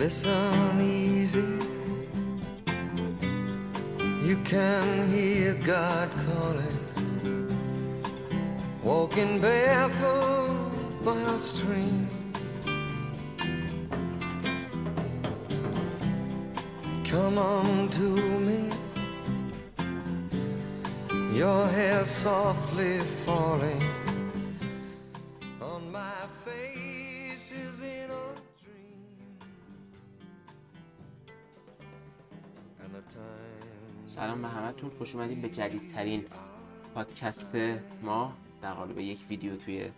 Listen easy. You can hear God calling. Walking barefoot by a stream. Come on to me. Your hair softly falling همتون خوش اومدین به جدیدترین پادکست ما در قالب یک ویدیو توی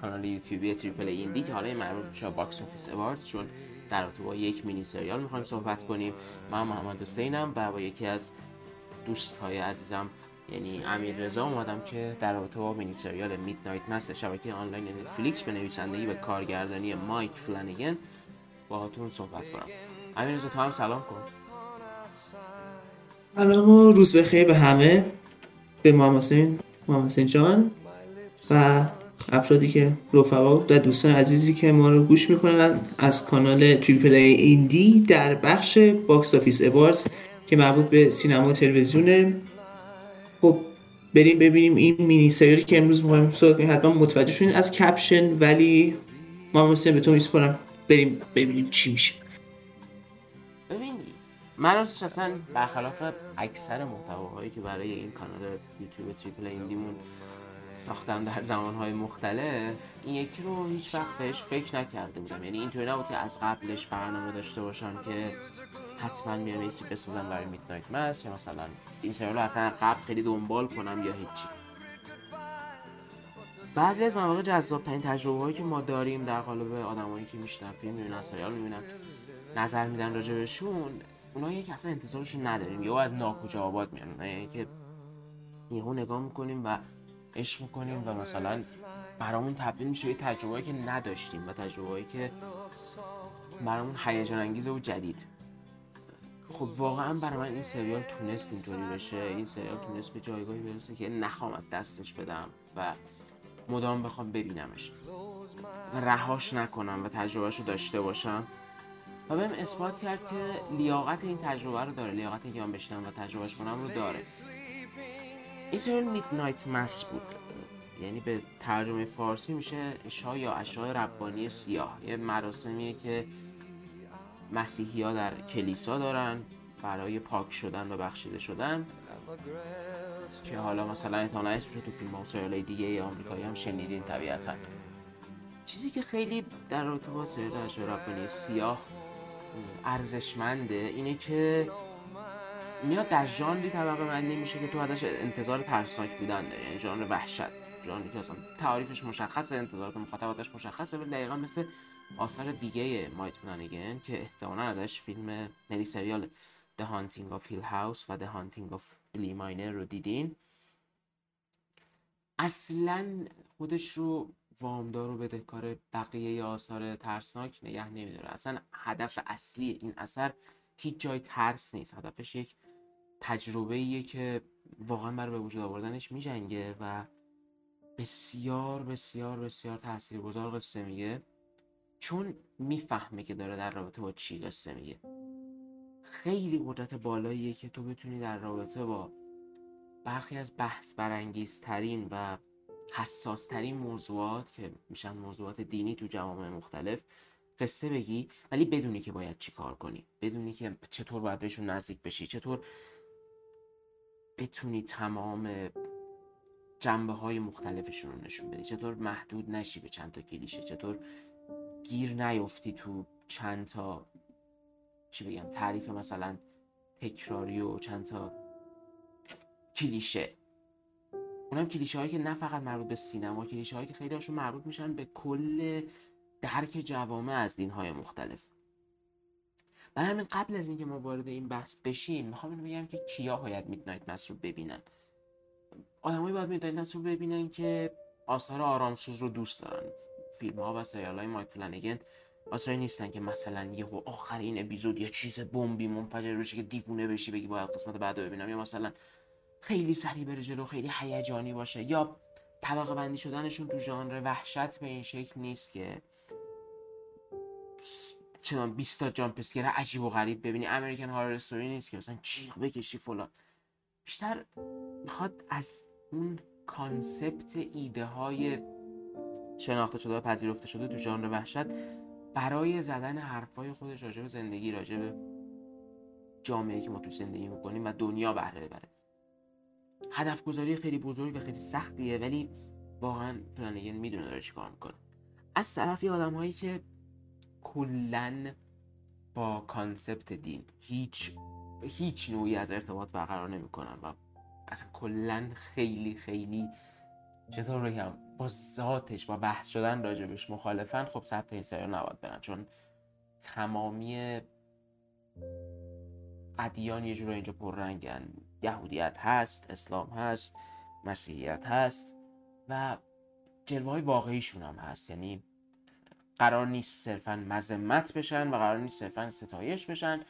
کانال یوتیوبی Triple Indie که حالا مربوط میشه Box Office Awards چون در رابطه با یک مینی سریال می‌خوایم صحبت کنیم. من محمد حسینم و با یکی از دوست های عزیزم یعنی امیر رضا اومدم که در رابطه با مینی سریال Midnight Mass شبکه آنلاین نتفلیکس به نویسندگی و کارگردانی مایک فلانیگن باهاتون صحبت کنم. امیر رضا تو هم سلام کن. سلام و روز بخیر به همه. به محمد حسین جان و افرادی که رفقا و دوستان عزیزی که ما رو گوش می‌کنن از کانال Triple A Indie در بخش Box Office Awards که مربوط به سینما و تلویزیونه. خب بریم ببینیم این مینی سریالی که امروز می‌خوایم صحبت حتما متوجه شدین از caption ولی محمد حسین به تو بریم ببینیم چی میشه. ببین من راستش اصلا برخلاف اکثر محتواهایی که برای این کانال یوتیوب Triple Indie مون ساختم در زمانهای مختلف این یکی رو هیچ وقت بهش فکر نکرده بودم. یعنی اینطوری نبود که از قبلش برنامه داشته باشم که حتما میام essay ای بسازم برای Midnight Mass یا مثلا این سریال رو اصلا قبل خیلی دنبال کنم یا هیچی. بعضی از مواقع جذاب ترین تجربه هایی که ما داریم در قالب آدمایی که میشنن فیلم می‌بینن سریال می‌بینن نظر میدن راجبشون اونایی که اصلا انتظارشون نداریم. یا از ناکجا آباد میان اونایی که یهو نگاه می‌کنیم و عشق می‌کنیم و مثلا برامون تبدیل میشه به تجربه‌ای که نداشتیم و تجربه‌ای که برامون هیجان انگیزه و جدید. خب واقعا برای من این سریال تونست اینطوری بشه. این سریال تونست به جایگاهی برسه که نخوام دستش بدم و مدام بخوام ببینمش. و رهاش نکنم و تجربهش رو داشته باشم. و بهم اثبات کرد که لیاقت این تجربه رو داره. لیاقت اینکه من بشینم و تجربهش کنم رو داره. این سریال میدنایت مس بود یعنی به ترجمه فارسی میشه اشا یا اشای ربانی سیاه. یه مراسمیه که مسیحی ها در کلیسا دارن برای پاک شدن و بخشیده شدن که حالا مثلا احتمالا اسمش رو تو فیلم ها دیگه آمریکایی هم شنیدین طبیعتا. چیزی که خیلی در رابطه با سریال ربانی سیاه ارزشمنده. اینه که میاد در ژانری طبقه بندی میشه که تو ازش انتظار ترسناک بودن داری یعنی ژانر وحشت. ژانری که اصلا تعریفش مشخصه انتظارات مخاطباتش مشخصه ولی دقیقا مثل آثار دیگه مایت فلانگن که احتمالا ازش فیلم نری سریال The Haunting of Hill House و The Haunting of Billy Miner رو دیدین. اصلا خودش رو وامدار و بدهکار بقیه آثار ترسناک نگه نمیداره اصلا هدف اصلی این اثر هیچ جای ترس نیست. هدفش یک تجربه ایه که واقعا برای به وجود آوردنش میجنگه و بسیار بسیار بسیار تاثیرگذار قصه میگه. چون می‌فهمه که داره در رابطه با چی قصه میگه. خیلی قدرت بالاییه که تو بتونی در رابطه با برخی از بحث برانگیزترین و حساسترین موضوعات که میشن موضوعات دینی تو جوامع مختلف قصه بگی ولی بدونی که باید چی کار کنی. بدونی که چطور باید بهشون نزدیک بشی. چطور بتونی تمام جنبه های مختلفشون رو نشون بدی. چطور محدود نشی به چند تا کلیشه. چطور گیر نیفتی تو چند تا چی بگم تعریف مثلا تکراری و چند تا کلیشه. اونم کلیشه هایی که نه فقط مربوط به سینما کلیشه هایی که خیلی هاشون مربوط میشن به کل درک جوامع از دین های مختلف. برای همین قبل از اینکه ما وارد این بحث بشیم می‌خوام اینو بگم که کیا باید میدنایت مس رو ببینن؟ آدمایی باید میدنایت مس ببینن که آثار آرامسوز رو دوست دارن. فیلم ها و سریال های مایک فلانگن آثاری نیستن که مثلا یه آخر این اپیزود یه چیز بمبی منفجر بشه که دیوونه بشی بگی باید قسمت بعد ببینم. یا مثلا خیلی سریع بره جلو خیلی هیجانی باشه. یا طبقه بندی شدنشون تو ژانر وحشت به این شکل نیست که چنان 20 تا جامپ اسکر عجیب و غریب ببینی. امریکن هارر استوری نیست که مثلا جیغ بکشی فلان. بیشتر می‌خواد از اون کانسپت ایده های شناخته شده و پذیرفته شده تو ژانر وحشت برای زدن حرفای خودش راجع به زندگی راجع به جامعه که ما تو زندگی می‌کنیم و دنیا بهره ببره. هدف گذاری خیلی بزرگ و خیلی سختیه ولی واقعا فلانگن می‌دونه داره چیکار می‌کنه. از طرفی آدم هایی که کلا با کانسپت دین هیچ هیچ نوعی از ارتباط برقرار نمی‌کنن و اصلا کلا خیلی خیلی چطور بگم با ذاتش با بحث شدن راجبش مخالفن خب ثبت این سریال نباید برن. چون تمامی ادیان یه جور اینجا پررنگن. یهودیت هست اسلام هست مسیحیت هست و جلوه های واقعیشون هم هست. یعنی قرار نیست صرفا مذمت بشن و قرار نیست صرفا ستایش بشن.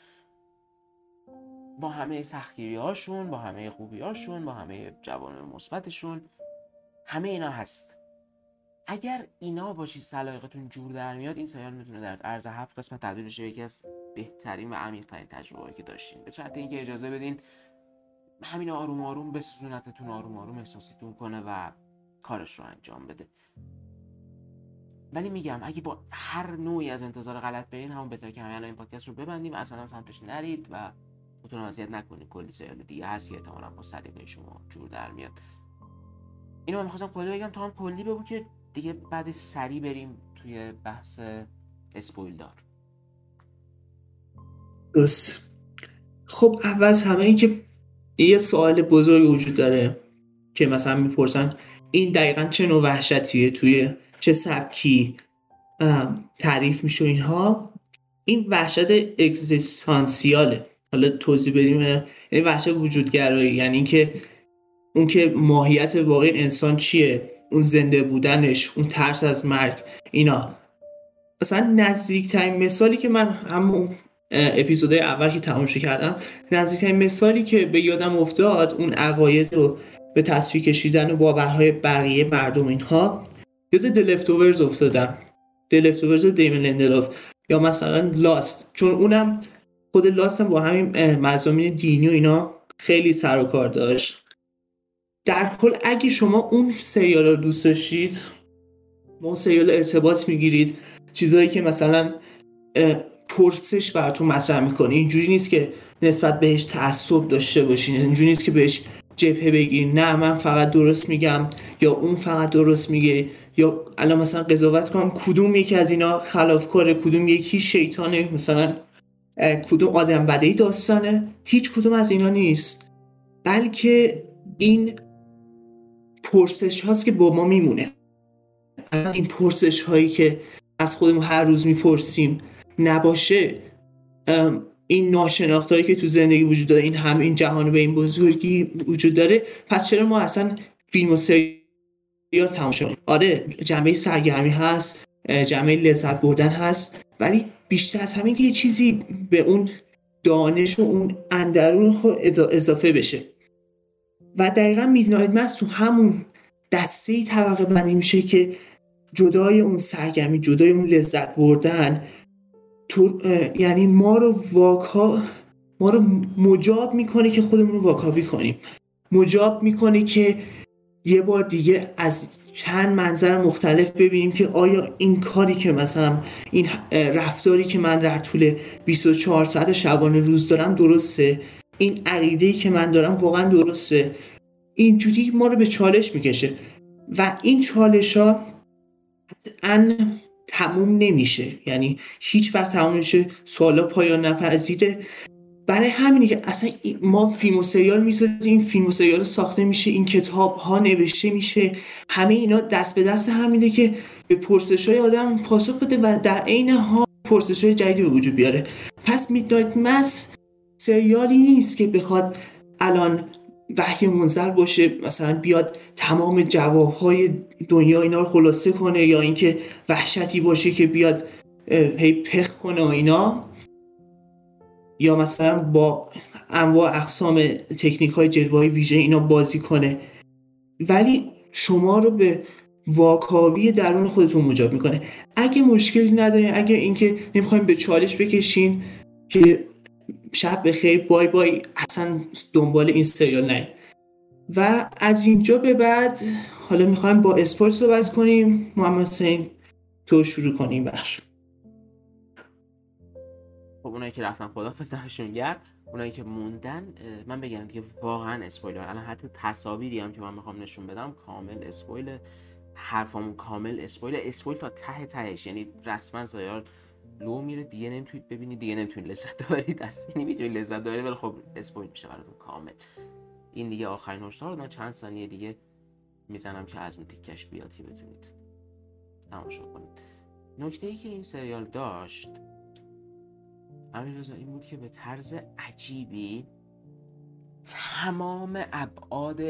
با همه سختگیری هاشون با همه خوبی هاشون با همه جوانب مثبتشون همه اینا هست. اگر اینا باشید سلایقتون جور در میاد این سریال می‌تونه در عرض هفت قسمت تبدیل بشه یکی از بهترین و عمیقترین تجربه که داشتین. به شرط اینکه اجازه بدین همین آروم آروم به سونتتون آروم آروم احساسیتون کنه و کارش رو انجام بده. ولی میگم اگه با هر نوعی از انتظار غلط برین همون بهتر که همه این پادکست رو ببندیم اصلا سمتش نرید و خودتون اذیت نکنید. کلی سریال دیگه هست که احتمالا با سلیقه شما جور در میاد. اینو من می‌خواستم کلی بگم تا هم کلی بگو که دیگه بعد سری بریم توی بحث اسپویل دار درست. خب اول همه این که یه سوال بزرگ وجود داره که مثلا می‌پرسن این دقیقا چه نوع وحشتیه؟ توی چه سبکی؟ تعریف میشه اینها. این وحشت اگزیستانسیاله. حالا توضیح بدیم یعنی وحشت وجودگرایی. یعنی اینکه اون که ماهیت واقعی انسان چیه؟ اون زنده بودنش اون ترس از مرگ اینا. مثلا نزدیکترین مثالی که من همون اپیزود اول که تماشا کردم. نزدیکترین مثالی که به یادم افتاد اون عقاید رو به تصویر کشیدن و باورهای بقیه مردم اینها یاد دلفتوورز افتادم. دلفتوورز دیمن لندلوف یا مثلا لاست چون اونم خود لاست هم با همین مزامین دینی و اینا خیلی سر و کار داشت. در کل اگه شما اون سریال رو دوست داشتید ما سریال ارتباط می‌گیرید. چیزهایی که مثلا پرسش براتون مطرح می‌کنه. اینجوری نیست که نسبت بهش تعصب داشته باشین. اینجوری نیست که بهش جبهه بگیرین نه من فقط درست میگم یا اون فقط درست میگه. یا الان مثلا قضاوت کنم کدوم یکی از اینا خلافکاره کدوم یکی شیطانه؟ مثلا کدوم آدم بدهی داستانه؟ هیچ کدوم از اینا نیست. بلکه این پرسش هاست که با ما میمونه. این پرسش هایی که از خودمون هر روز می‌پرسیم نباشه. این ناشناخت هایی که تو زندگی وجود داره این هم این جهان به این بزرگی وجود داره. پس چرا ما اصلا فیلم و سریال تماشا آره جنبه سرگرمی هست جنبه لذت بردن هست ولی بیشتر از همین که یه چیزی به اون دانش و اون اندرون خود اضافه بشه. و دقیقا میدنایت مست تو همون دسته طبقه بندی میشه که جدای اون سرگرمی جدای اون لذت بردن تو یعنی ما رو واکا ما رو مجاب می‌کنه که خودمون رو واکاوی کنیم. مجاب می‌کنه که یه بار دیگه از چند منظر مختلف ببینیم که آیا این کاری که مثلا این رفتاری که من در طول 24 ساعت شبانه روز دارم درسته؟ این عقیده که من دارم واقعا درسته؟ اینجوری ما رو به چالش می‌کشه. و این چالش ها تموم نمیشه. یعنی هیچ وقت تموم نمیشه. سوالا پایان نپذیره. برای همینه که اصلا ما فیلم و سریال می‌سازیم. فیلم و سریال ساخته میشه. این کتاب ها نوشته میشه. همه اینا دست به دست همینه که به پرسش های آدم پاسخ بده و در عین ها پرسش های جدیدی به وجود بیاره. پس میدنایت مس سریالی نیست که بخواد الان وحی منزل باشه مثلا بیاد تمام جوابهای دنیا اینا رو خلاصه کنه یا اینکه وحشتی باشه که بیاد هی پخ کنه و اینا. یا مثلا با انواع اقسام تکنیک های جلوه ویژه اینا بازی کنه. ولی شما رو به واکاوی درون خودتون مجاب می‌کنه. اگه مشکلی ندارین اگه اینکه نمی‌خوایم به چالش بکشین که شب بخیر بای بای. اصلا دنبال این سریال نه و از اینجا به بعد حالا می‌خوایم با اسپورت صحبت کنیم. محمد حسین تو شروع کنیم بخش. خب اونایی که رفتن خدا دمشون گرد اونایی که موندن من بگم دیگه واقعا اسپویل الان حتی تصاویری هم که من می‌خوام نشون بدم کامل اسپویل حرفامون کامل اسپویل. اسپویل تا ته تهش. یعنی رسما سایار لو میره دیگه نمی‌تونید ببینید دیگه نمی‌تونید لذت ببرید دست یعنی می‌تونید لذت ببرید ولی خب اسپویل میشه براتون کامل. این دیگه آخرین هشدار من چند ثانیه دیگه می‌زنم که از اون تیکش بیاد که بتونید تماشا کنید. نکته ای که این سریال داشت امیر رضا این بود که به طرز عجیبی تمام ابعاد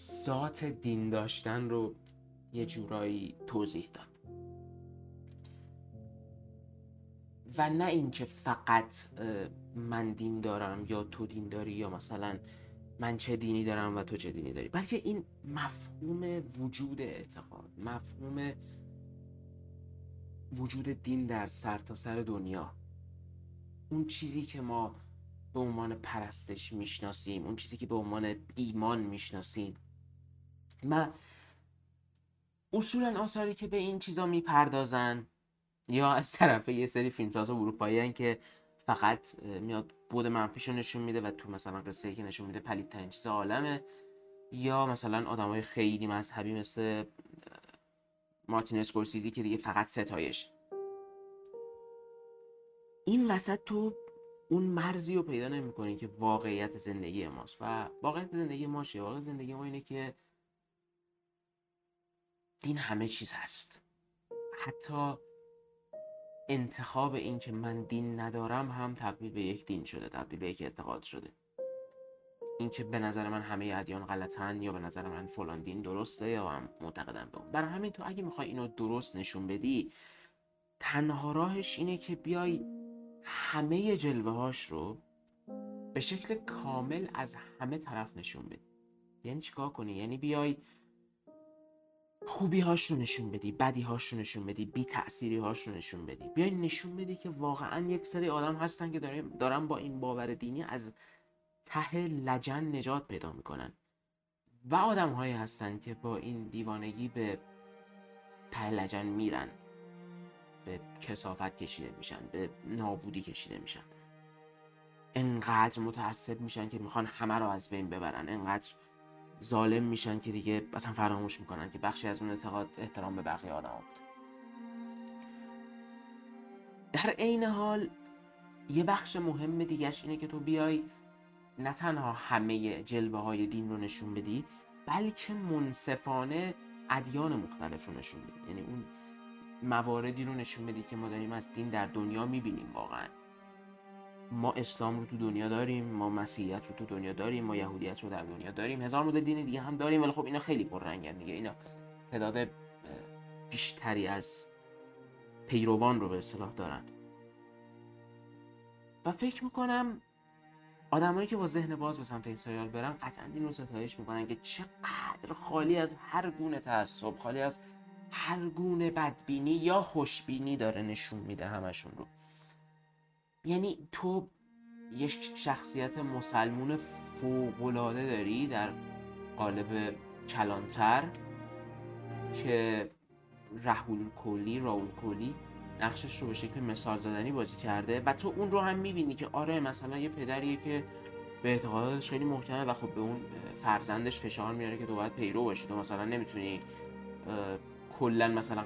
ذات دین داشتن رو یه جورایی توضیح داد. و نه اینکه فقط من دین دارم یا تو دین داری یا مثلا من چه دینی دارم و تو چه دینی داری. بلکه این مفهوم وجود اعتقاد مفهوم وجود دین در سرتاسر سر دنیا. اون چیزی که ما به عنوان پرستش می‌شناسیم اون چیزی که به عنوان ایمان می‌شناسیم. و اصولا آثاری که به این چیزا می‌پردازن یا از طرف یه سری فیلمساز اروپایی که فقط میاد بود منفیشو نشون میده و تو مثلا قصه که نشون میده پلید ترین چیز عالمه. یا مثلا آدمای خیلی مذهبی مثل مارتین اسکورسیزی که دیگه فقط ستایش. این وسط تو اون مرزی رو پیدا نمی‌کنی که واقعیت زندگی ماست و واقعیت زندگی ما چیه واقعیت زندگی ما اینه که دین همه چیز هست. حتی انتخاب این که من دین ندارم هم تبدیل به یک دین شده تبدیل به یک اعتقاد شده. اینکه به نظر من همه ادیان غلطن یا به نظر من فلان دین درسته یا هم معتقدم به اون. برای همین تو اگه می‌خوای اینو درست نشون بدی تنها راهش اینه که بیای همه جلوه هاش رو به شکل کامل از همه طرف نشون بدی. یعنی چیکار کنی؟ یعنی بیای خوبی هاش رو نشون بدی بدی هاش رو نشون بدی بی تأثیری هاش رو نشون بدی. بیای نشون بدی که واقعا یک سری آدم هستن که دارن با این باور دینی از ته لجن نجات پیدا می‌کنن. و آدم هایی هستن که با این دیوانگی به ته لجن میرن به کسافت کشیده میشن به نابودی کشیده میشن. انقدر متعصب میشن که می‌خوان همه رو از بین ببرن. انقدر ظالم میشن که دیگه اصلا فراموش می‌کنن که بخشی از اون اعتقاد احترام به بقیه آدم بود. در عین حال یه بخش مهم دیگهش اینه که تو بیای نه تنها همه جلوه های دین رو نشون بدی بلکه منصفانه ادیان مختلف رو نشون بدی. یعنی اون مواردی رو نشون بدی که ما داریم از دین در دنیا می‌بینیم واقعا. ما اسلام رو تو دنیا داریم ما مسیحیت رو تو دنیا داریم ما یهودیت رو در دنیا داریم. هزار مدل دین دیگه هم داریم ولی خب اینا خیلی پررنگن دیگه. اینا تعداد بیشتری از پیروان رو به اصطلاح دارن. و فکر می‌کنم آدمایی که با ذهن باز به سمت این سریال برن قطعا این رو ستایش می‌کنن که چقدر خالی از هر گونه تعصب خالی از هر گونه بدبینی یا خوشبینی داره نشون میده همشون رو. یعنی تو یک شخصیت مسلمون فوقلاده داری در قالب کلانتر که رحول کلی راول کلی نقشش رو به شکل مثال زدنی بازی کرده و تو اون رو هم می‌بینی که آره مثلا یه پدریه که به اعتقاداتش خیلی محکمه و خب به اون فرزندش فشار میاره که تو باید پیرو باشی تو مثلا نمی‌تونی کلا مثلا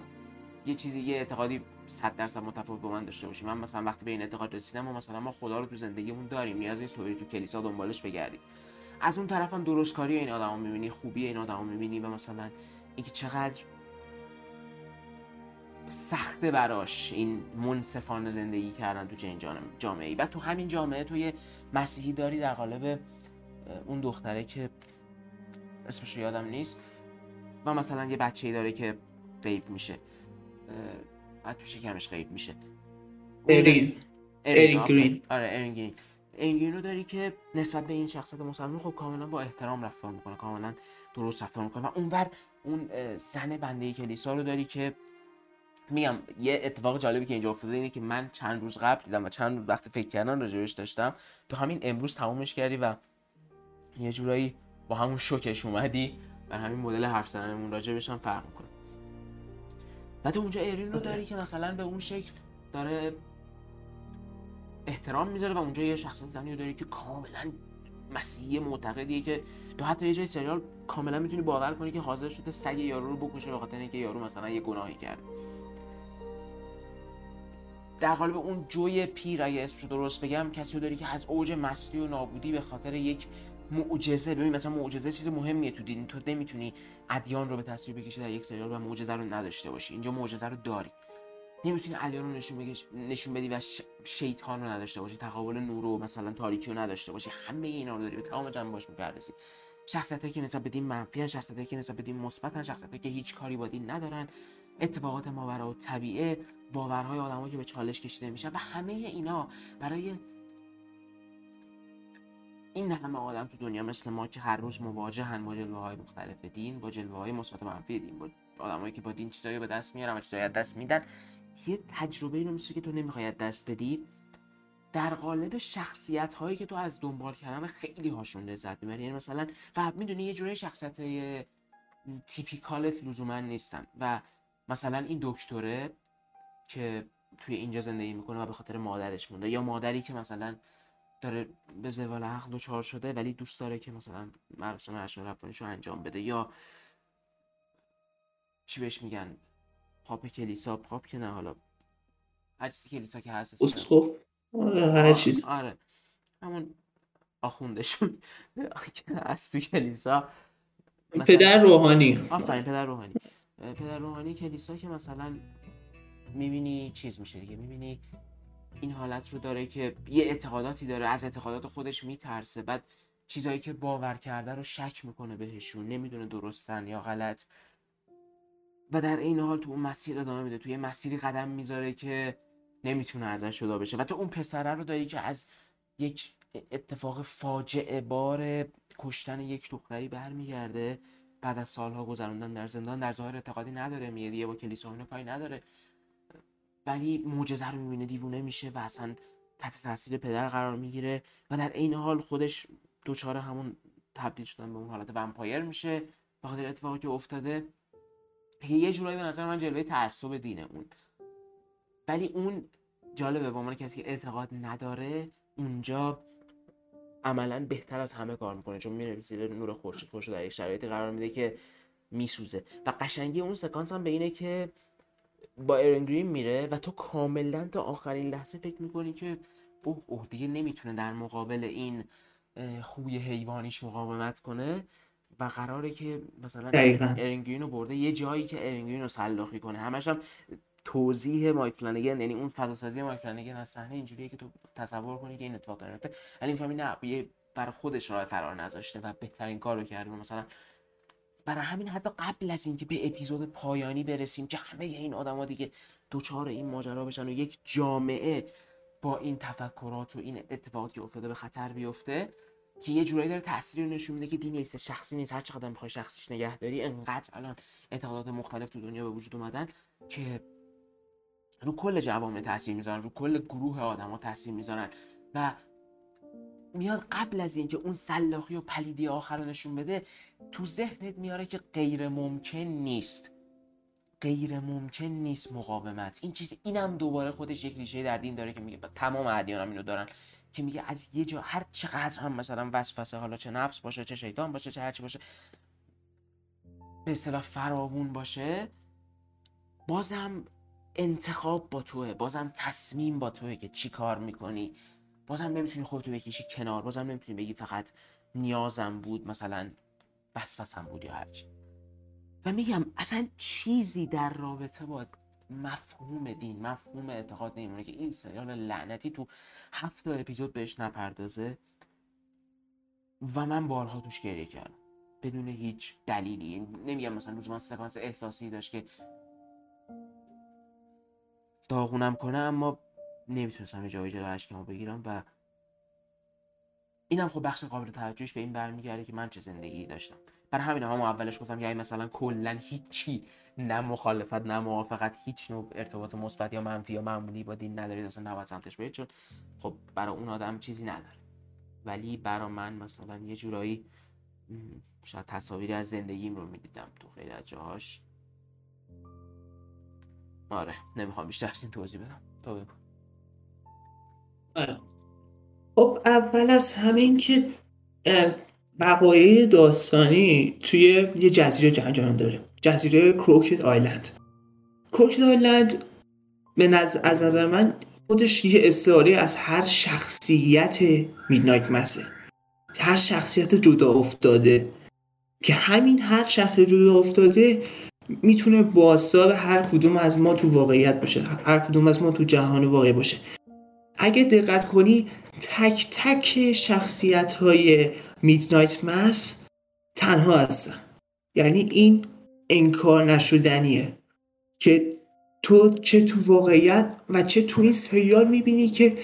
یه چیزی یه اعتقادی 100 درصد متفاوت با من داشته باشی. من مثلا وقتی به این اعتقاد رسیدم و مثلا ما خدا رو تو زندگیمون داریم. نیاز نیست تو کلیسا دنبالش بگردی. از اون طرف هم درستکاری این آدمو می‌بینی خوبی این آدمو می‌بینی و مثلا اینکه چقدر سخته براش این منصفانه زندگی کردن تو چنین جامعه ای و تو همین جامعه تو یه مسیحی داری در قالب اون دختره که اسمش یادم نیست. و مثلا یه بچه ای داره که غیب میشه. بعد تو شکمش غیب میشه. ارین. ارین گرین. آره ارین گرین. ارین گرین رو داری که نسبت به این شخصیت مسلمان خب کاملا با احترام رفتار می‌کنه کاملا درست رفتار می‌کنه. و اونور اون زن بنده کلیسا رو داری که میگم یه اتفاق جالبی که اینجا افتاده اینه که من چند روز قبل دیدم و چند روز وقت فکر کردن راجبش داشتم. تو همین امروز تمومش کردی و یه جورایی با همون شوکش اومدی. و همین مدل حرف زدنمون راجبش هم فرق می‌کنه. بعد اونجا ایرین رو داری که مثلا به اون شکل داره احترام می‌ذاره و اونجا یه شخصیت زنی رو داری که کاملا مسیحی معتقدیه که تو حتی یه جای سریال کاملا می‌تونی باور کنی که حاضر شده سگ یارو رو بکشه به خاطر اینکه یارو مثلا یه گناهی کرد. در قالب اون جوی پیر اگه اسمشو درست بگم کسی رو داری که از اوج مستی و نابودی به خاطر یک معجزه ببین مثلا معجزه چیز مهمیه تو دین. تو نمی‌تونی ادیان رو به تصویر بکشی در یک سریال و معجزه رو نداشته باشی. اینجا معجزه رو داری. نمی‌تونی ادیان رو نشون, بگش... نشون بدی و ش... شیطان رو نداشته باشی تقابل نور و مثلا تاریکی رو نداشته باشی. همه اینا رو داری به تمام جنبه باش می‌پردازی. شخصیتایی که نسبت به دین منفی شخصیتایی که نسبت به دین مثبتن شخصیتایی که هیچ کاری با دین ندارن. اتفاقات ماورا و طبیعه باورهای آدمایی که به چالش کشیده میشن و همه اینا برای این همه آدم تو دنیا مثل ما که هر روز مواجهن با جلوه های مختلف دین با جلوه های مثبت و منفی دین با آدمایی که با دین چیزایی به دست میارن و چیزایی دست میدن. یه تجربه رو مثل که تو نمی‌خوای دست بدی. در قالب شخصیت هایی که تو از دنبال کردن خیلی هاشون لذت می‌بری. یعنی مثلا و می‌دونی یه جوری شخصیت های تیپیکالت لزوما نیستن و مثلا این دکتره که توی اینجا زندگی می‌کنه و به خاطر مادرش مونده یا مادری که مثلا داره به زوال عقل دچار شده ولی دوست داره که مثلا مراسم اشعار ربانیش رو انجام بده یا چی بهش میگن؟ پاپ کلیسا پاپ که نه حالا هر چیزی کلیسا که هست اسقف آره هر چیز آره. همون آخوندشون هست تو کلیسا. مثلا- پدر روحانی. آفرین پدر روحانی. پدر روحانی کلیسا که مثلا می‌بینی چیز میشه دیگه. می‌بینی این حالت رو داره که یه اعتقاداتی داره از اعتقادات خودش میترسه. بعد چیزایی که باور کرده رو شک می‌کنه بهشون نمی‌دونه درستن یا غلط. و در این حال تو اون مسیر ادامه میده. توی مسیری قدم می‌ذاره که نمی‌تونه ازش جدا بشه. و تو اون پسره رو داری که از یک اتفاق فاجعه بار کشتن یک دختری برمیگرده. بعد از سالها گذروندن در زندان در ظاهر اعتقادی نداره میگه با کلیسا اینا کاری نداره. ولی معجزه رو می‌بینه دیوونه میشه و اصلا تحت تاثیر پدر قرار می‌گیره و در عین حال خودش دوچاره همون تبدیل شدن به اون حالت ومپایر میشه. به خاطر اتفاقی که افتاده یه جورایی به نظر من جلوه تعصب دینه اون. ولی اون جالبه به عنوان کسی که اعتقاد نداره اونجا عملا بهتر از همه کار می‌کنه چون میره زیر نور خورشید خودش رو در یک شرایطی قرار میده که میسوزه. و قشنگی اون سکانس هم به اینه که با ایرن گرین میره و تو کاملا تا آخرین لحظه فکر می‌کنی که اوه اوه دیگه نمی‌تونه در مقابل این خوی حیوانیش مقاومت کنه. و قراره که مثلا دقیقاً. ایرن گرین رو برده یه جایی که ایرن گرین رو سلاخی کنه. همش هم توضیح مایک یعنی اون فضا سازی مایک فلانگن از صحنه اینجوریه که تو تصور کنی که این اتفاق داره. میفته ولی می‌فهمی نه یه برای خودش راه فرار نذاشته و بهترین کار رو کرده. مثلا برای همین حتی قبل از اینکه به اپیزود پایانی برسیم که همه این آدما دیگه دوچار این ماجرا بشن و یک جامعه با این تفکرات و این اتفاقاتی که افتاده به خطر بیفته که یه جورایی داره تأثیری رو نشون میده که دین نیست شخصی نیست. هر چقدر می‌خوای شخصیش نگه داری انقدر الان اعتقادات مختلف تو دنیا به وجود اومدن که رو کل جوامع تاثیر می‌ذارن رو کل گروه آدما تاثیر می‌ذارن و میاد قبل از اینکه اون سلاخی و پلیدی آخر رو نشون بده تو ذهنت میاره که غیر ممکن نیست. غیر ممکن نیست مقاومت. این چیز اینم دوباره خودش یک ریشه در دین داره که میگه تمام ادیان هم اینو دارن که میگه از یه جا هر چقدر هم مثلا وسوسه حالا چه نفس باشه چه شیطان باشه چه هرچی باشه به اصطلاح فراوون باشه بازم انتخاب با توه. بازم تصمیم با توه که چی کار می‌کنی. بازم نمی‌تونی خودتو بکشی کنار. بازم نمی‌تونی بگی فقط نیازم بود مثلا وسوسم بود یا هرچی. و میگم اصلا چیزی در رابطه با مفهوم دین مفهوم اعتقاد نمیمونه که این سریال لعنتی تو هفت اپیزود بهش نپردازه. و من بارها توش گریه کردم. بدون هیچ دلیلی. نمیگم مثلا لزوما سکانس احساسی داشت که داغونم کنه اما نمی‌تونستم جایی جلو اشکمو بگیرم و اینم خب بخش قابل توجهش به این برمیگرده که من چه زندگی داشتم. برای همین هم اولش گفتم یا مثلا کلا هیچی نه مخالفت نه موافقت هیچ نوع ارتباط مثبت یا منفی یا معمولی با دین ندارید اصلا نباید سمتش برید چون خب برای اون آدم چیزی نداره. ولی برای من مثلا یه جورایی شاید تصاویری از زندگیم رو می‌دیدم تو خیلی از جاهاش. آره نمی‌خوام بیشتر از این توضیح بدم. تو بگو. آره. خب اول از همه این که وقایع داستانی توی یه جزیره جنجان داره. جزیره کروکت آیلند کروکت آیلند به نظر از نظر من خودش یه استعاره از هر شخصیت میدنایت مسه هر شخصیت جدا افتاده. که همین هر شخصیت جدا افتاده می‌تونه بازتاب هر کدوم از ما تو واقعیت باشه هر کدوم از ما تو جهان واقعی باشه. اگه دقت کنی تک تک شخصیت های میدنایت مس تنها هستن. یعنی این انکار نشدنیه که تو چه تو واقعیت و چه تو این سریال می‌بینی که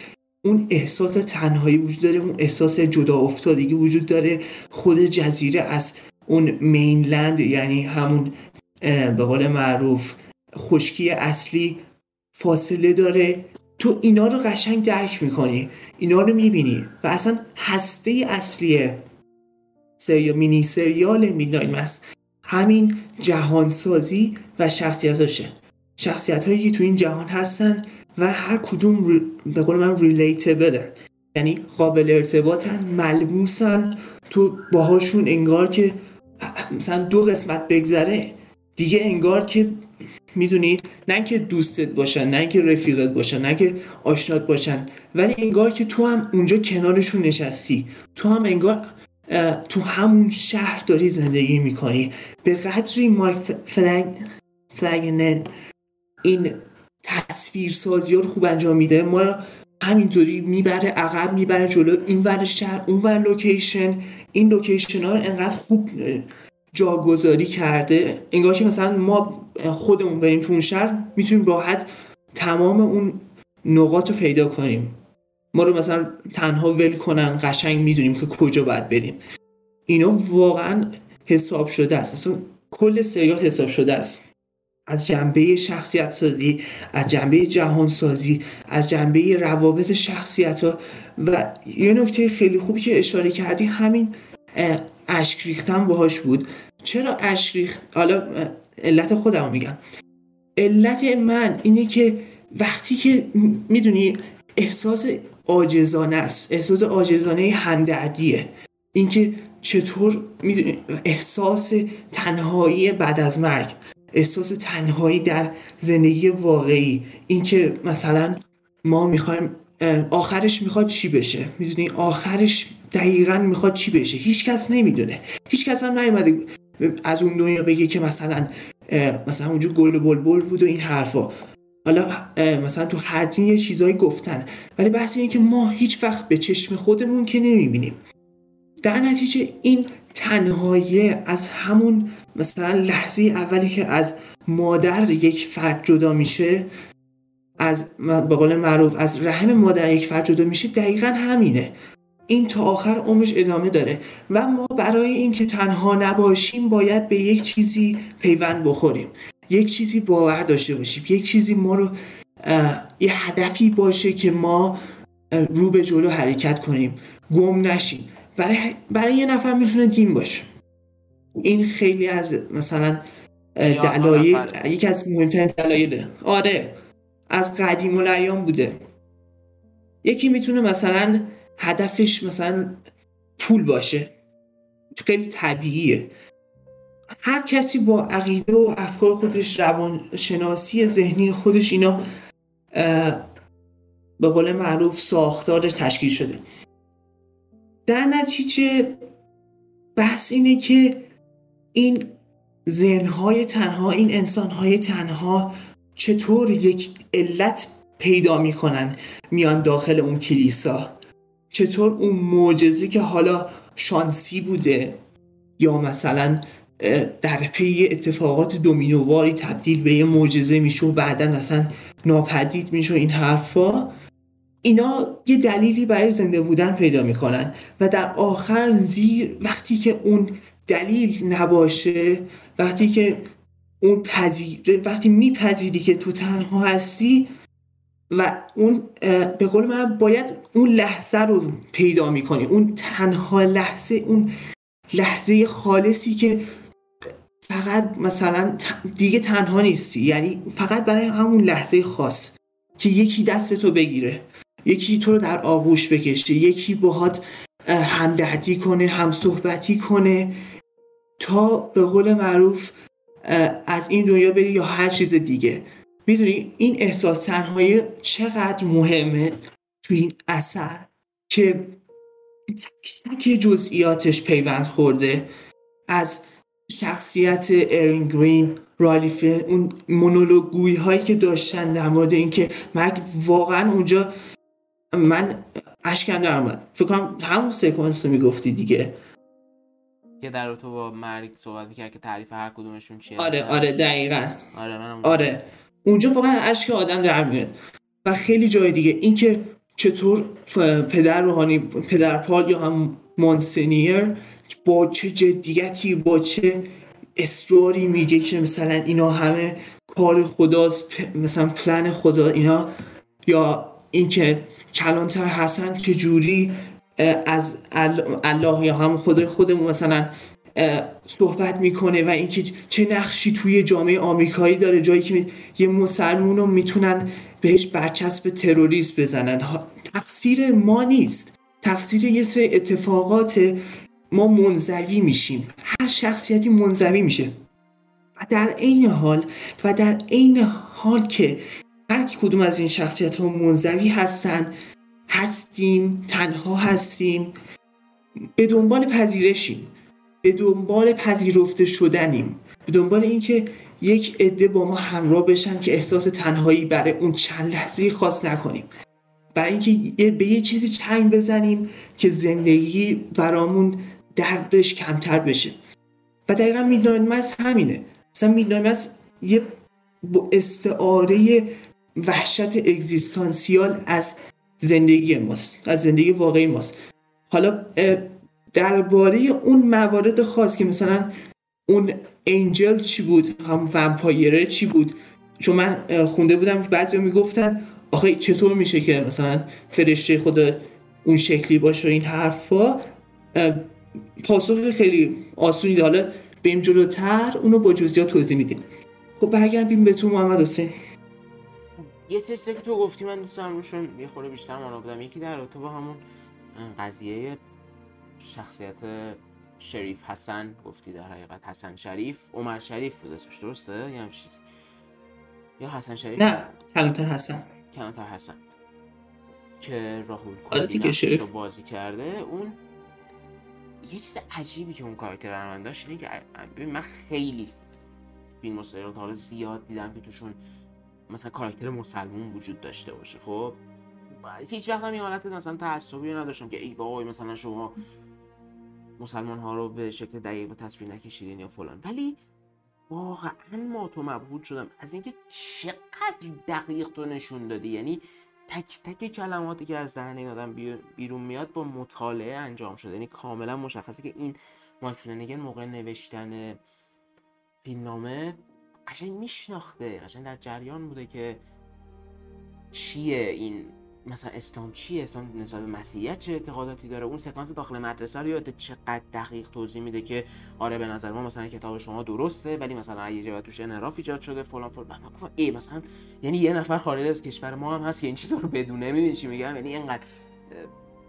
اون احساس تنهایی وجود داره اون احساس جدا افتادگی وجود داره. خود جزیره از اون مینلند یعنی همون به قول معروف خشکی اصلی فاصله داره. تو اینا رو قشنگ درک می‌کنی اینا رو می‌بینی و اصلا هسته اصلی سریال مینی سریال میدنایت مس همین جهانسازی و شخصیتاشه. شخصیت هایی که تو این جهان هستن و هر کدوم به قول من ریلیتبلن یعنی قابل ارتباطن ملموسن. تو باهاشون انگار که مثلا دو قسمت بگذره. دیگه انگار که می‌دونی نه که دوستت باشن نه که رفیقت باشن نه که آشنات باشن ولی انگار که تو هم اونجا کنارشون نشستی. تو هم انگار تو همون شهر داری زندگی می‌کنی. به قدری مایک فلن فلنگن این تصویر سازی رو خوب انجام میده. ما رو همینطوری می‌بره عقب می‌بره جلو. این ور شهر اون ور لوکیشن این لوکیشن ها رو انقدر خوب جاگذاری کرده انگار که مثلا ما خودمون بریم تو اون شهر می‌تونیم راحت تمام اون نقاط رو پیدا کنیم. ما رو مثلا تنها ول کنن قشنگ می‌دونیم که کجا باید بریم. اینا واقعا حساب شده است. اصلا کل سریال حساب شده است. از جنبه شخصیت سازی از جنبه جهان سازی از جنبه روابط شخصیت ها و یه نکته خیلی خوبی که اشاره کردی همین اشک ریختن باهاش بود. چرا اشک ریخت؟ حالا علت خودم میگم. علت من اینه که وقتی که می‌دونی احساس آجزانه است. احساس آجزانه همدردیه. اینکه چطور می‌دونی احساس تنهایی بعد از مرگ. احساس تنهایی در زندگی واقعی. اینکه مثلا ما می‌خوایم آخرش می‌خواد چی بشه؟ می‌دونی آخرش دقیقا می‌خواد چی بشه؟ هیچ کس نمی‌دونه. هیچ کس هم نیومده از اون دنیا بگه که مثلا مثلا اونجا گل بلبل بود و این حرفا. حالا مثلا تو هر دین یه چیزایی گفتن. ولی بحث اینه که ما هیچ وقت به چشم خودمون که نمی‌بینیم. در نتیجه این تنهایی از همون مثلا لحظه اولی که از مادر یک فرد جدا میشه از به قول معروف از رحم مادر یک فرد جدا میشه دقیقا همینه. این تا آخر عمرش ادامه داره. و ما برای اینکه تنها نباشیم باید به یک چیزی پیوند بخوریم. یک چیزی باور داشته باشیم. یک چیزی ما رو یه هدفی باشه که ما رو به جلو حرکت کنیم. گم نشیم. برای, برای یه نفر می‌تونه دین باشه. این خیلی از مثلا دلایل یکی از مهمترین دلایل آره. از قدیم الایام بوده. یکی می‌تونه مثلا هدفش مثلا پول باشه. خیلی طبیعیه. هر کسی با عقیده و افکار خودش روان شناسی ذهنی خودش اینا به قول معروف ساختارش تشکیل شده. در نتیجه بحث اینه که این ذهنهای تنها این انسانهای تنها چطور یک علت پیدا می‌کنن میان داخل اون کلیسا؟ چطور اون معجزه که حالا شانسی بوده یا مثلا در پی اتفاقات دومینوواری تبدیل به یه معجزه میشه و بعدا اصلا ناپدید میشه این حرفا اینا یه دلیلی برای زنده بودن پیدا می‌کنن و در آخر زیر وقتی که اون دلیل نباشه وقتی که اون پذیر وقتی میپذیری که تو تنها هستی و اون به قول من باید اون لحظه رو پیدا می‌کنی. اون تنها لحظه اون لحظه خالصی که فقط مثلا دیگه تنها نیستی. یعنی فقط برای همون لحظه خاص که یکی دست تو بگیره. یکی تو رو در آغوش بکشه. یکی باهات همدردی کنه هم صحبتی کنه. تا به قول معروف از این دنیا بری یا هر چیز دیگه. می‌دونی این احساس تنهایی چقدر مهمه تو این اثر که تک تک جزئیاتش پیوند خورده. از شخصیت ارین گرین رالیف اون مونولوگوی هایی که داشتن در مورد اینکه مرگ واقعا اونجا من اشکم در اومد فکر کنم همون سکانس رو می‌گفتی دیگه. که در تو با مرگ صحبت می‌کرد که تعریف هر کدومشون چیه. آره آره دقیقا. آره منم آره. اونجا واقعا اشک آدم در میاد. و خیلی جای دیگه. اینکه چطور پدر روحانی پدر پال یا هم مونسنیر با چه جدیتی با چه اصراری میگه که مثلا اینا همه کار خداست مثلا پلن خدا اینا یا اینکه کلانتر حسن که جوری از الله یا هم خدای خودمون مثلا صحبت می‌کنه و اینکه چه نقشی توی جامعه آمریکایی داره جایی که یه مسلمون رو می‌تونن بهش برچسب تروریست بزنن. تقصیر ما نیست. تقصیر یه سری اتفاقات ما منزوی میشیم. هر شخصیتی منزوی میشه. و در عین حال و در عین حال که هر کدوم از این شخصیت ها منزوی هستن هستیم تنها هستیم به دنبال پذیرشیم. به دنبال پذیرفته شدنیم. به دنبال اینکه یک عده با ما همراه بشن که احساس تنهایی برای اون چند لحظه خاص نکنیم. برای اینکه به یه چیزی چنگ بزنیم که زندگی برامون دردش کمتر بشه. و دقیقا میدناید همینه. مثلا میدناید یه استعاره وحشت اگزیستانسیال از زندگی ماست از زندگی واقعی ماست. حالا درباره اون موارد خاص که مثلا اون انجل چی بود هم ومپایره چی بود؟ چون من خونده بودم که بعضی می‌گفتن آخه چطور میشه که مثلا فرشته خدا اون شکلی باشه این حرفا؟ پاسخ خیلی آسونی داره. بریم جلوتر اونو با جزئیات توضیح میدیم. خب برگردیم به تو محمد حسین. یه چیزی که تو گفتی من دوست دارم روشون یه خورده بیشتر مانا بودم یکی در تو با همون قضیه شخصیت شریف حسن گفتی در حقیقت حسن شریف عمر شریف بود اسمش درسته؟ یا چیز یا حسن شریف؟ نه کلانتر حسن. کلانتر حسن. که راهول آره رو بازی کرده اون یه چیز عجیبی که اون کاراکتر من داشت اینه که من خیلی فیلم و سریال حالا زیاد دیدم که توشون مثلا کاراکتر مسلمون وجود داشته باشه خب؟ هیچ وقت هم این حالت مثلا تعصبی نداشتم که ای بابا مثلا شما مسلمان ها رو به شکل دقیق به تصویر نکشیدین یا فلان. ولی واقعا ما تو مبهوت شدم. از اینکه چقدر دقیق تو نشون دادی. یعنی تک تک کلماتی که از دهن آدم بیرون میاد با مطالعه انجام شده. یعنی کاملا مشخصه که این مایک فلنگن موقع نوشتن فیلمنامه قشنگ میشناخته. قشنگ در جریان بوده که چیه این مثلا اسلام چیه؟ اسلام نسبت به مسیحیت چه اعتقاداتی داره؟ اون سکانس داخل مدرسه رو یاد چقدر دقیق توضیح میده که آره به نظر ما مثلا کتاب شما درسته ولی مثلا یه جایی توش انحراف ایجاد شده فلان فلان. من گفتم ای مثلا یعنی یه نفر خارج از کشور ما هم هست که این چیزا رو بدونه. می‌دونی چی میگم؟ یعنی اینقدر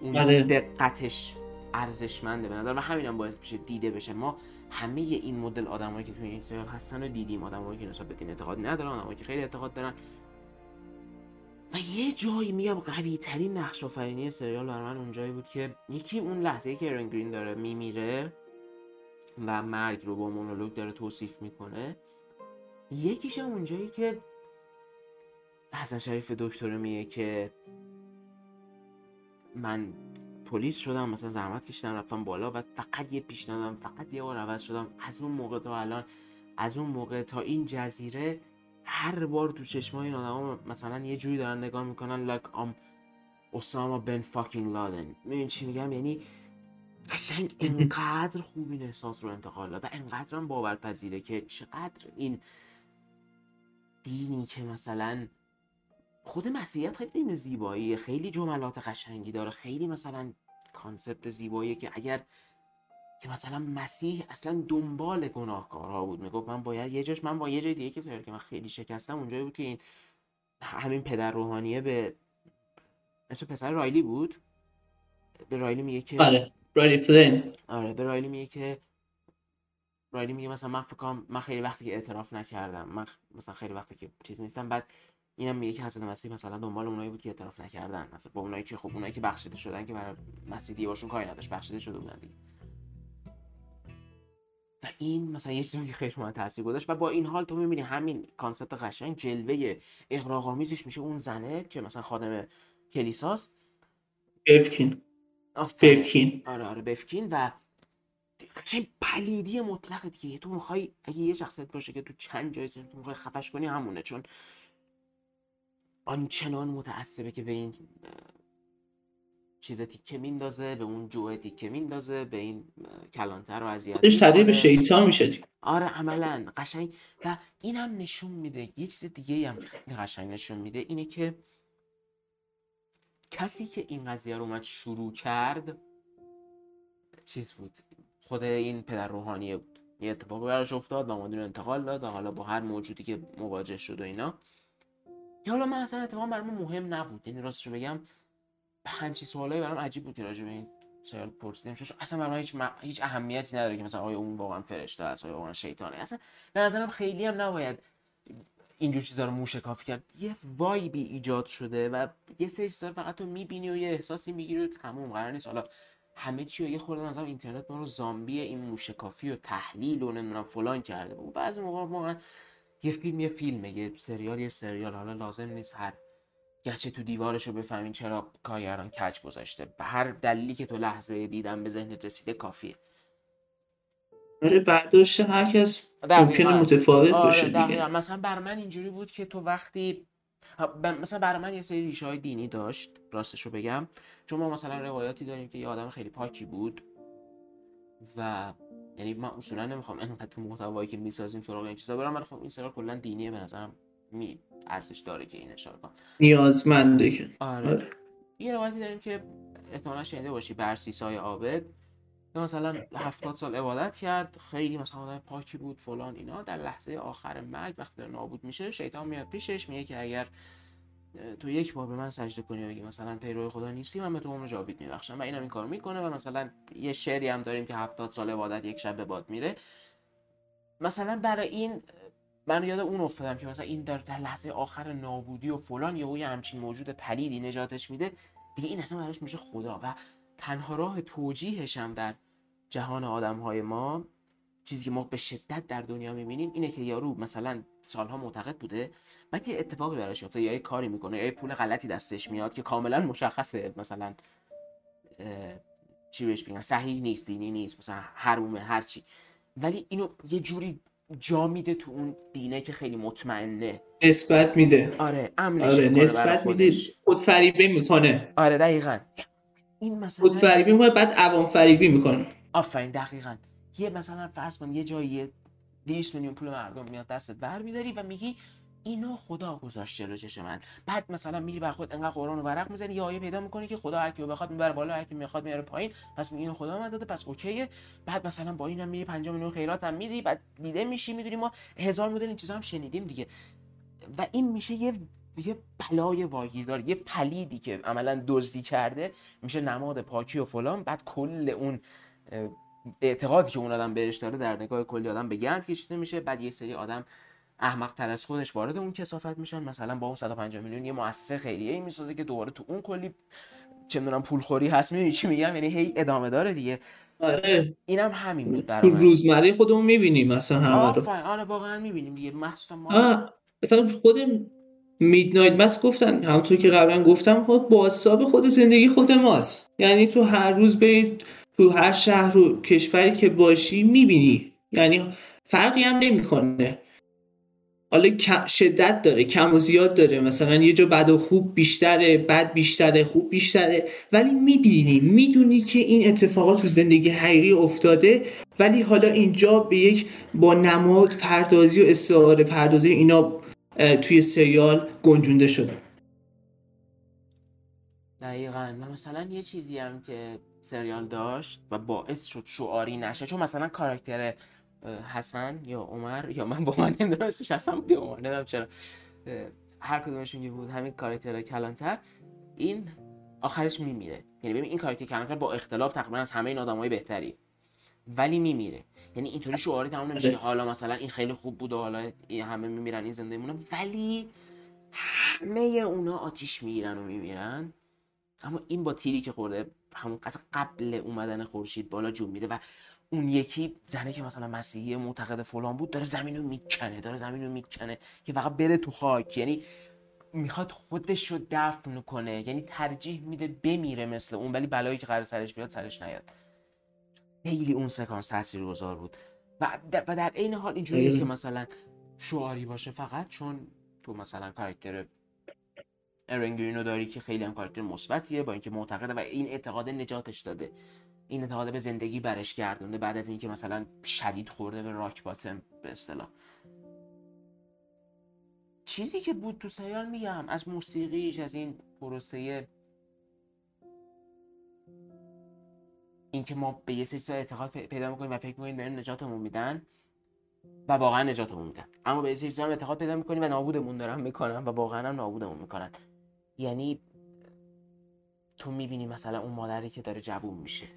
اون بله. دقتش ارزشمنده به نظر و همینم باعث میشه دیده بشه. ما همه این مدل آدمایی که توی این سریال هستن رو دیدیم. آدمایی که نسبت به دین اعتقاد ندارن آدمایی که خیلی اعتقاد دارن. و یه جایی میگم قوی ترین نقش آفرینی سریال برای من اونجایی بود که یکی اون لحظه که ایرن گرین داره میمیره و مرگ رو با مونولوگ داره توصیف می‌کنه یکیش اونجایی که حسن شریف دکتر میگه که من پلیس شدم مثلا زحمت کشیدم رفتم بالا و فقط یه پیشنهادم فقط یه بار عوض شدم. از اون موقع تا الان از اون موقع تا این جزیره هر بار تو چشمای این آدم مثلا یه جوری دارن نگاه می‌کنن like ام اسامه بن فاکینگ لادن می‌دونی چی میگم؟ یعنی قشنگ انقدر خوب این احساس رو انتقال داد و انقدر هم باورپذیره که چقدر این دینی که مثلا خود مسیحیت خیلی دین زیباییه خیلی جملات قشنگی داره خیلی مثلا کانسپت زیباییه که اگر که مثلا مسیح اصلا دنبال گناهکارها بود. می‌گفت من باید یه جاش من با یه جای دیگه که که من خیلی شکستم اونجایی بود که این همین پدر روحانیه به اسم پسر رایلی بود. به رایلی میگه که آره رایلی فلین. آره به رایلی میگه که رایلی میگه مثلا من فکر کنم من خیلی وقتی که اعتراف نکردم من مثلا خیلی وقتی که چیز نیستم بعد اینم میگه که حضرت مسیح مثلا دنبال اونایی بود که اعتراف نکردن. مثلا با اونایی که خب اونایی که بخشیده شدن که برای مسیح کاری نداشت بخشیده شده بودن دیگه. و این مثلا یه چیزی که خیلی من تاثیر گذاشت و با این حال تو می‌بینی همین concept قشنگ جلوه اغراق‌آمیزش میشه اون زنه که مثلا خادم کلیساست. بفکین. بفکین. آره آره بفکین و چه پلیدی مطلقه دیگه. تو می‌خوای اگه یه شخصیت باشه که تو چند جای تو می‌خوای خفش کنی همونه چون آنچنان متعصبه که به این چیز تیکه میندازه به اون جوه تیکه میندازه به این کلانتر رو اذیت خودش تبدیل به. شیطان میشه. آره عملا. قشنگ. و این هم نشون میده. یه چیز دیگه هم خیلی قشنگ نشون میده. اینه که کسی که این قضیه رو اومد شروع کرد چیز بود؟ خود این پدر روحانیه بود. یه اتفاقی براش افتاد و مدیر انتقال داد و حالا با هر موجودی که مواجه شد و اینا. یا حالا من اصلا اتفاقا برام مهم نبود. یعنی راستشو بگم همچین سوالایی برام عجیب بود که راجع به این سوال پرسیدم چون اصلا برام هیچ, م- هیچ اهمیتی نداره که مثلا آیا اون واقعا فرشته است آیا واقعا شیطانه اصلا به نظرم خیلی هم نباید اینجور چیزا رو موشکافی کرد. یه وایبی ایجاد شده و یه سری چیزا رو فقط تو می‌بینی و یه احساسی می‌گیری و تموم قرار نیست. حالا همه چی رو یه خورده مثلا اینترنت ما رو زامبی این موشکافی و تحلیل و نمی‌دونم فلان کرده و بعضی موقع واقعا یه فیلم یه فیلمه یه سریال یه سریال. حالا لازم نیست هر گچه تو دیوارش رو بفهمین چرا کارگردان کج گذاشته. به هر دلیلی که تو لحظه دیدن به ذهنت رسیده کافیه. آره برداشت هر کس. ممکنه متفاوت آره باشه. دیگه. مثلا بر من اینجوری بود که تو وقتی مثلا برای من یه سری ریشه های دینی داشت راستشو بگم. چون ما مثلا روایاتی داریم که یه آدم خیلی پاکی بود و یعنی من اصولا نمی‌خوام انقدر تو محتوایی که می‌سازیم سراغ این چیزا برم ولی خب این سریال کلا دینیه به نظرم. می ارزش داره که این اشاره کنم. نیازمنده که. آره. آره. یه روایتی داریم که احتمالا شنیده باشی برسیسای عابد. که مثلا هفتاد سال عبادت کرد خیلی مثلا آدم پاکی بود فلان اینا. در لحظه آخر مرگ وقتی داره نابود میشه شیطان میاد پیشش میگه که اگر تو یک بار به من سجده کنی و بگی مثلا پیرو خدا نیستی من به تو عمر جاوید میبخشم. و اینم این کارو می‌کنه و مثلا یه شعری هم داریم که هفتاد سال عبادت یک شب به باد میره. مثلا برای این من یاد اون افتادم که مثلا این در, در لحظه آخر نابودی و فلان یهو یه همچین موجود پلیدی نجاتش میده. دیگه این اصلا براش میشه خدا و تنها راه توجیهش هم در جهان آدم های ما چیزی که ما به شدت در دنیا می‌بینیم اینه که یارو مثلا سالها معتقد بوده بعد یه اتفاقی براش میفته یا یه کاری می‌کنه یا یه پول غلطی دستش میاد که کاملا مشخصه مثلا چی بهش بگن صحیح نیست دینی نیست مثلا حرومه هرچی ولی اینو یه جوری جا میده تو اون دینه که خیلی مطمئنه. نسبت میده. آره امنش آره نسبت میده. خود فریبی می‌کنه. آره دقیقا. این مثلا خود فریبی می‌کنه بعد عوام فریبی می‌کنه. آفرین دقیقا. یه مثلا فرض کن یه جایی یه 200 میلیون پول مردم میاد دستت بر میداری و میگی اینو خدا گذاشت جلو چش من. بعد مثلا میری بر خود انقدر قرآن و ورق می‌زنی یه آیه پیدا می‌کنی که خدا هر کی رو بخواد می‌بره بالا هر کی می‌خواد میاره پایین. پس میگی اینو خدا من داده پس اوکیه. بعد مثلا با اینم میری 5 میلیون خیرات هم میدی بعد دیده میشی می‌دونی ما هزار مدل این چیزا هم شنیدیم دیگه. و این میشه یه یه بلای واگیردار یه پلیدی که عملا دزدی کرده. میشه نماد پاکی و فلان. بعد کل اون اعتقادی که اون آدم بهش داره در نگاه کلی آدم به گند کشیده میشه. بعد یه سری آدم احمق تر از خودش وارد اون کسافت میشن. مثلا با اون 150 میلیون یه مؤسسه خیریه ای می‌سازه که دوباره تو اون کلی چه می‌دونم پولخوری هست می‌دونی چی میگم؟ یعنی هی ادامه داره دیگه. آره. اینم همین بود من روزمره خودمون می‌بینیم مثلا همه رو. آره واقعا می‌بینیم دیگه. مخصوصا ما. مثلا خود میدنایت مس گفتن همونطور که قبلا گفتم خود بازتاب خود زندگی خود ماست. یعنی تو هر روز برید تو هر شهر و کشوری که باشی می‌بینی. یعنی فرقی هم نمی‌کنه. حالا شدت داره کم و زیاد داره. مثلا یه جا بد و خوب بیشتره بد بیشتره خوب بیشتره. ولی می‌بینی می‌دونی که این اتفاقات تو زندگی حقیقی افتاده. ولی حالا اینجا به یک با نماد پردازی و استعاره پردازی اینا توی سریال گنجونده شده دقیقا. و مثلا یه چیزی هم که سریال داشت و باعث شد شعاری نشه چون مثلا کاراکتر حسن یا عمر یا من با من نمی‌دونم اسمش حسن بود یا عمر نمی‌دونم چرا. هر کدومشون که بود همین کاراکتر کلانتر این آخرش میمیره. یعنی ببین این کاراکتر کلانتر با اختلاف تقریبا از همه این آدمای بهتری. ولی میمیره. یعنی اینطوری شعاری تمام نمیشه که حالا مثلا این خیلی خوب بود و حالا همه میمیرن این زنده میمونه ولی همه اونا آتیش می‌گیرن و میمیرن. اما این با تیری که خورده همون قبل اومدن خورشید بالا جون میده و اون یکی زنه که مثلا مسیحی معتقد فلان بود داره زمین رو می‌کنه داره زمین رو می‌کنه که فقط بره تو خاک. یعنی می‌خواد خودش رو دفن کنه یعنی ترجیح میده بمیره مثل اون ولی بلایی که قرار سرش بیاد سرش نیاد. خیلی اون سکانس تاثیرگذار بود. و در, و در عین حال اینجوری نیست که مثلا شعاری باشه فقط چون تو مثلا کاراکتر ارنگرینو داری که خیلی هم کاراکتر مثبتیه با اینکه معتقده و این اعتقاد نجاتش داده. این اعتقاد به زندگی برش گردونده بعد از اینکه مثلا شدید خورده به راک باتم به اصطلاح. چیزی که بود تو سریال میگم از موسیقیش از این پروسه اینکه ما به یه سری اعتقاد پیدا می‌کنیم و فکر می‌کنیم دارن نجاتمون میدن و واقعا نجاتمون میدن. اما به یه سری چیزا اعتقاد پیدا می‌کنیم و نابودمون دارن می‌کنن و واقعا هم نابودمون می‌کنن. یعنی تو می‌بینی مثلا اون مادری که داره جوون میشه.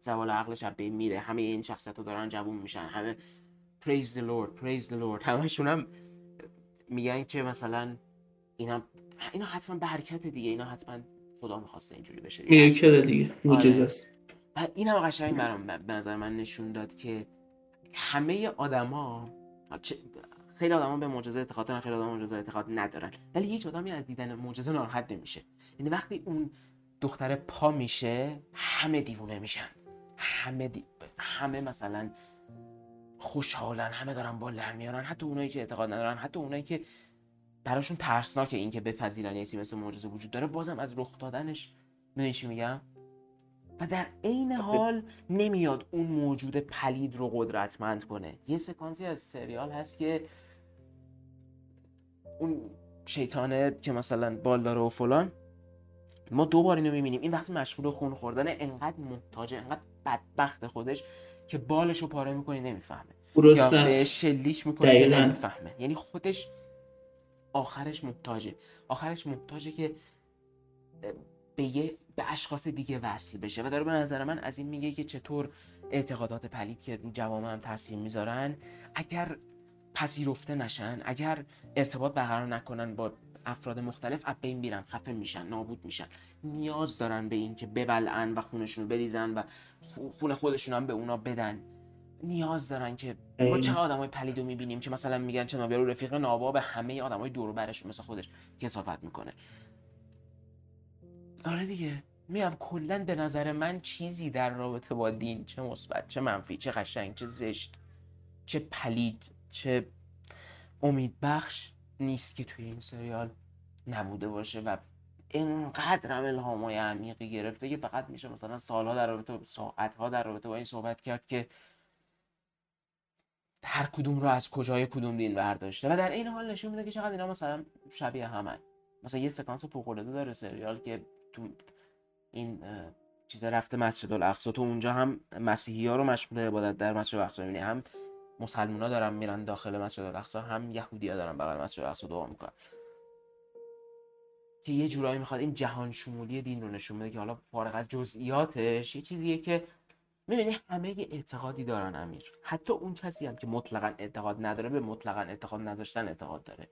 زوال عقلش از بین میره. همه این شخصیت ها دارن جوون میشن. همه praise the Lord praise the Lord. همشون هم میگن که مثلا اینا اینا حتما برکت دیگه. اینا حتما خدا می‌خواسته اینجوری بشه دیگه. دیگه معجزه آره. است. و این هم قشنگ برام به نظر من نشون داد که همه آدما خیلی آدما به معجزه اعتقاد دارن خیلی آدما معجزه اعتقاد ندارن. ولی هیچ آدمی از دیدن معجزه ناراحت نمیشه. یعنی وقتی اون دختر پا میشه همه دیوونه میشن. همه دی... همه مثلا خوشحالن همه دارن بال در میارن حتی اونایی که اعتقاد ندارن حتی اونایی که براشون ترسناکه این که بپذیرن یه چیزی مثل معجزه وجود داره بازم از رخ دادنش می‌دونی چی میگم؟ و در عین حال نمیاد اون موجود پلید رو قدرتمند کنه. یه سکانسی از سریال هست که اون شیطانه که مثلا بال داره و فلان ما دو بار اینو می‌بینیم. این وقتی مشغول خون خوردن انقدر محتاجه انقدر بدبخت خودش که بالش رو پاره می‌کنی نمی‌فهمه. یا شلیک می‌کنه دقیقاً. نمی‌فهمه. یعنی خودش آخرش محتاجه آخرش محتاجه که به یه به اشخاص دیگه وصل بشه. و داره به نظر من از این میگه که چطور اعتقادات پلید که رو جوامع هم تاثیر می‌ذارن اگر پذیرفته نشن اگر ارتباط برقرار نکنن با افراد مختلف از بین میرن خفه میشن نابود میشن. نیاز دارن به این که ببلعن و خونشون رو بریزن و خو- خون خودشون هم به اونا بدن. نیاز دارن که ما. چه آدمای پلید رو می‌بینیم که مثلا میگن چه رو رفیق نابا به همه آدمای دور و برشون مثل خودش کسافت می‌کنه. آره دیگه. میام کلا به نظر من چیزی در رابطه با دین چه مثبت چه منفی چه قشنگ چه زشت چه پلید چه امیدبخش نیست که توی این سریال نبوده باشه و انقدر هم الهامای عمیقی گرفته که فقط میشه مثلا سالها در رابطه ساعتها در رابطه با این صحبت کرد که هر کدوم رو از کجای کدوم دین برداشته و در این حال نشون میده که چقدر اینا مثلا شبیه همن. مثلا یه سکانس فوق‌العاده داره سریال که تو این اه، چیز رفته مسجد الاقصا تو اونجا هم مسیحی ها رو مشغول عبادت در مسجد الاقصا می‌بینی هم مسلمان ها دارن میرن داخل مسجد الاقصا هم یهودی ها دارن بغل مسجد الاقصا دعا می‌کنن. که یه جورایی می‌خواد این جهان شمولی دین رو نشون بده که حالا فارغ از جزئیاتش یه چیزیه که می‌بینی همه یه اعتقادی دارن امیر. حتی اون کسی هم که مطلقا اعتقاد نداره به مطلقا اعتقاد نداشتن اعتقاد داره.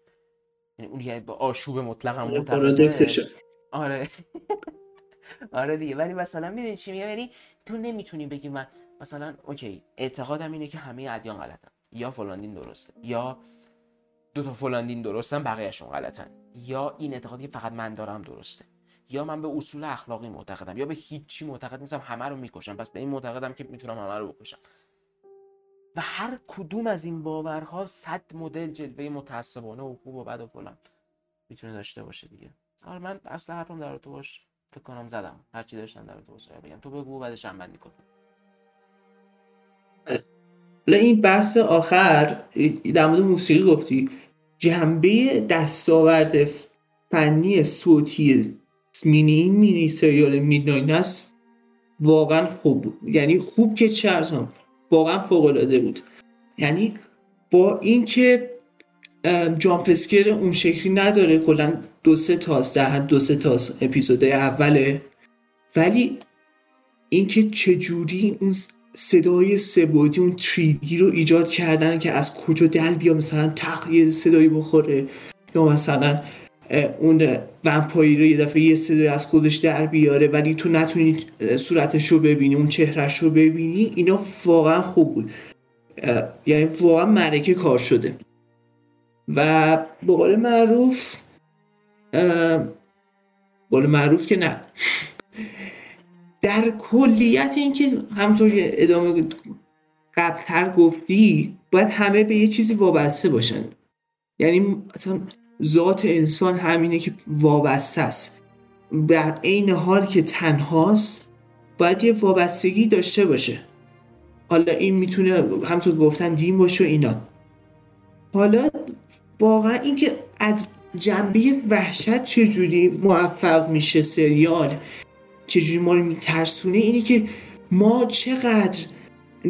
یعنی اون یه با آشوب مطلقا آره. آره دیگه. ولی مثلا می‌دونی چی میگم یعنی تو نمی‌تونی بگی من مثلا اوکی اعتقادم اینه که همه ادیان غلطن. یا فلان دین درسته یا دو تا فلان دین درستن بقیهشون غلطن. یا این اعتقادی که فقط من دارم درسته. یا من به اصول اخلاقی معتقدم یا به هیچی معتقد نیستم همه رو می‌کشم. پس به این معتقدم که می‌تونم همه رو بکشم. و هر کدوم از این باورها صد مدل جلوه متعصبانه و خوب و بد و فلان می‌تونه داشته باشه دیگه. آره من اصلا حرفم در تو باش فکر کنم زدم. هر چی داشتم در تو بگم. تو بگو بعدش هم بندی کن. این بحث آخر در مورد موسیقی گفتی جنبه دستاورد فنی صوتی مینی مینی سریال میدناینت واقعا خوب بود. یعنی خوب که چه هم واقعا فوق العاده بود. یعنی با اینکه جامپسکر اون شکلی نداره کلا دو سه تاست در حد دو سه تاست اپیزود اوله ولی اینکه چجوری اون صدای سبودی اون تریدی رو ایجاد کردن که از کجا دل بیا مثلا تق صدایی بخوره. یا مثلا اون ومپایر یه دفعه یه صدای از خودش در بیاره ولی تو نتونی صورتش رو ببینی اون چهرش رو ببینی اینا واقعا خوب بود. یعنی واقعا مرکه کار شده. و به قول معروف قول معروف که نه. در کلیت اینکه همطور ادامه قبلتر گفتی باید همه به یه چیزی وابسته باشن. یعنی اصلا ذات انسان همینه که وابسته است. در عین حال که تنهاست باید یه وابستگی داشته باشه. حالا این می‌تونه همطور گفتن دین باشه و اینا. حالا واقعا اینکه از جنبه وحشت چجوری موفق میشه سریال؟ چجوری ما رو میترسونه اینه که ما چقدر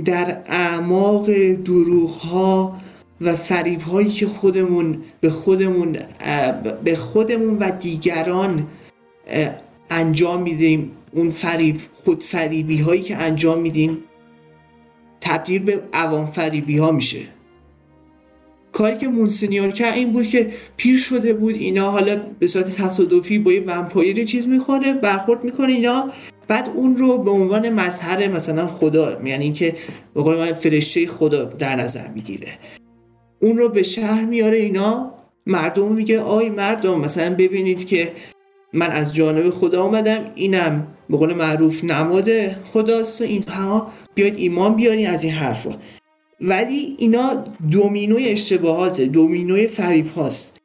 در اعماق دروغ ها و فریب هایی که خودمون به خودمون به خودمون و دیگران انجام میدیم اون فریب خود فریبی هایی که انجام میدیم تبدیل به عوام فریبی ها میشه. کاری که مونسینیور کرد این بود که پیر شده بود اینا حالا به صورت تصادفی با یه vampire چیز می‌خوره برخورد می‌کنه اینا. بعد اون رو به عنوان مظهر مثلا خدا یعنی اینکه به قول من فرشته خدا در نظر می‌گیره. اون رو به شهر میاره اینا. مردم میگه آی مردم مثلا ببینید که من از جانب خدا آمدم اینم به قول معروف نماد خداست و اینها. بیاید ایمان بیارین از این حرفا. ولی اینا دومینوی اشتباهات دومینوی فریب هاست.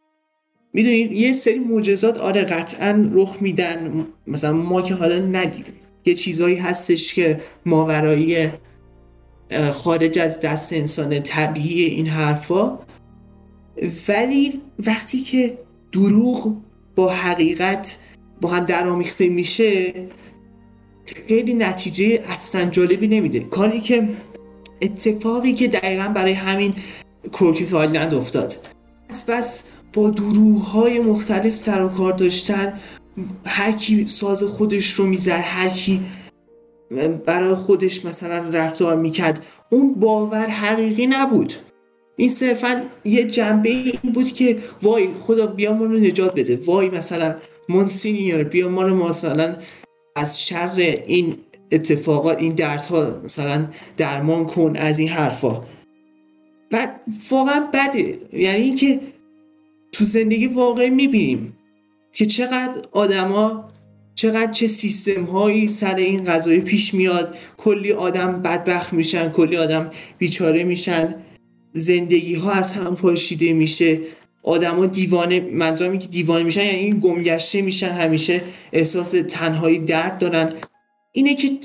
می‌دونید یه سری معجزات آره قطعا رخ میدن. مثلا ما که حالا ندیدیم یه چیزایی هستش که ماورایی خارج از دست انسان طبیعی این حرفا. ولی وقتی که دروغ با حقیقت با هم درآمیخته میشه خیلی نتیجه اصلا جالبی نمیده. کاری که اتفاقی که دقیقا برای همین کروکت آیلند افتاد. بس بس با دروغ های مختلف سر و کار داشتن هر کی ساز خودش رو می‌زد هر کی برای خودش مثلا رفتار می‌کرد اون باور حقیقی نبود. این صرفا یه جنبه این بود که وای خدا بیا ما رو نجات بده. وای مثلا مونسینیور بیا ما رو مثلا از شر این اتفاقات این دردها مثلا درمان کن از این حرفا. بعد واقعا بده. یعنی اینکه تو زندگی واقعی می‌بینیم که چقدر آدما چقدر چه سیستم هایی سر این قضایی پیش میاد. کلی آدم بدبخت میشن کلی آدم بیچاره میشن. زندگی ها از هم پاشیده میشه. آدما دیوانه منظورم که دیوانه میشن یعنی این گمگشته میشن همیشه احساس تنهایی درد دارن. اینه که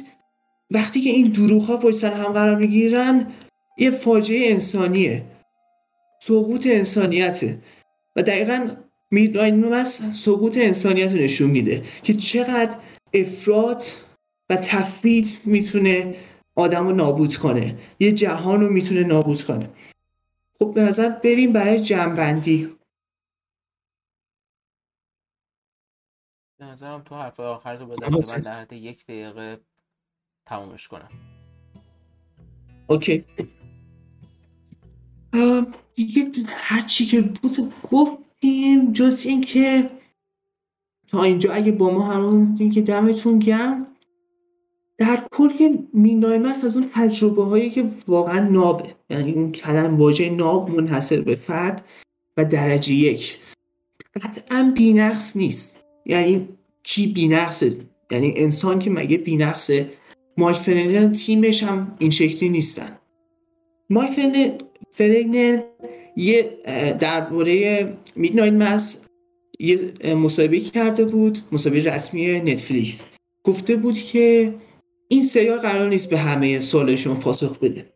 وقتی که این دروغ ها پشت سر هم قرار می‌گیرن یه فاجعه انسانیه. سقوط انسانیته. و دقیقا از سقوط انسانیت رو نشون میده که چقدر افراد و تفرید می‌تونه آدم رو نابود کنه. یه جهان رو می‌تونه نابود کنه. خب به نظر بریم برای جنبندی. به نظرم تو حرف آخر تو بزن من در حد یک دقیقه تمومش کنم. اوکی. هر چی که بود گفتیم جز اینکه تا اینجا اگه با ما همون که دمتون گرم. در کل که مینایمس از اون تجربه هایی که واقعا نابه. یعنی اون کلم واژه ناب منحصر به فرد و درجه یک. قطعا بینقص نیست. یعنی کی بینقصه؟ یعنی انسان که مگه بینقصه؟ مایک فرنر تیمش هم این شکلی نیستن. مایک فرگنر یه درباره Midnight Mass یه مصاحبه کرده بود مصاحبه رسمی نتفلیکس. گفته بود که این سریال قرار نیست به همه سوالشون پاسخ بده.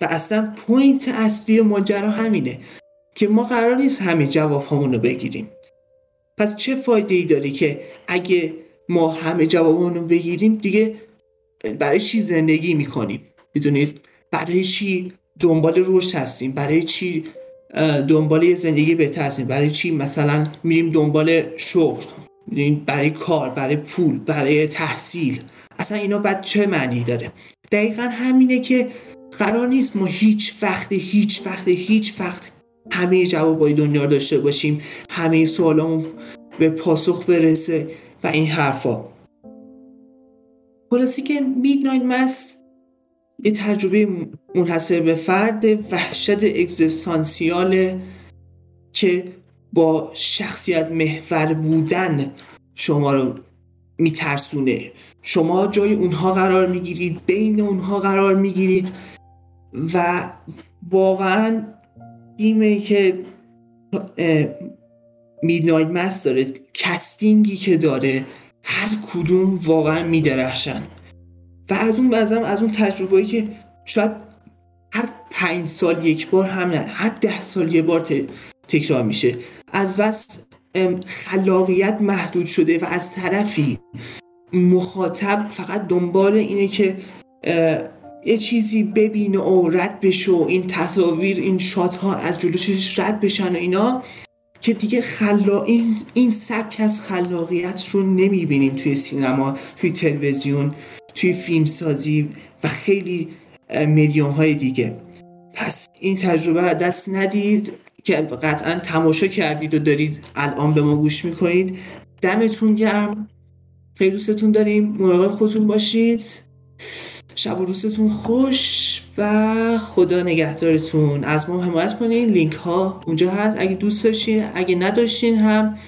و اصلا point اصلی ماجرا همینه که ما قرار نیست همه جواب رو بگیریم. پس چه فایده ای داره که اگه ما همه جواب رو بگیریم دیگه برای چی زندگی می‌کنیم؟ می‌دونید؟ برای چی دنبال رشد هستیم؟ برای چی دنبال یه زندگی بهتر هستیم؟ برای چی مثلا میریم دنبال شغل؟ برای کار برای پول برای تحصیل. اصلا اینا بعد چه معنی داره؟ دقیقا همینه که قرار نیست ما هیچ وقت هیچ وقت هیچ وقت همه جوابای دنیا داشته باشیم. همه سوالامون به پاسخ برسه و این حرفا. خلاصی که میدنایت مس یه تجربه منحصر به فرد وحشت اگزستانسیاله که با شخصیت محور بودن شما رو میترسونه. شما جای اونها قرار می‌گیرید بین اونها قرار می‌گیرید و واقعا ایمه که میدنایت مست داره کستینگی که داره هر کدوم واقعا میدرخشن. و از اون بعضم از اون تجربه که شاید هر پنج سال یک بار هم نه هر ده سال یه بار تکرار میشه. از بس خلاقیت محدود شده و از طرفی مخاطب فقط دنبال اینه که یه چیزی ببینه و رد بشه و این تصاویر این شات ها از جلوشش رد بشن و اینا که دیگه خلا این این سبک از خلاقیت رو نمی‌بینیم توی سینما توی تلویزیون توی فیلم سازی و خیلی میدیوم های دیگه. پس این تجربه دست ندید که قطعا تماشا کردید و دارید الان به ما گوش می‌کنید. دمتون گرم. خیلی دوستتون داریم. مراقب خودتون باشید. شب و روزتون خوش و خدا نگهدارتون. از ما حمایت کنین. لینک ها اونجا هست. اگه دوست داشتین اگه نداشتین هم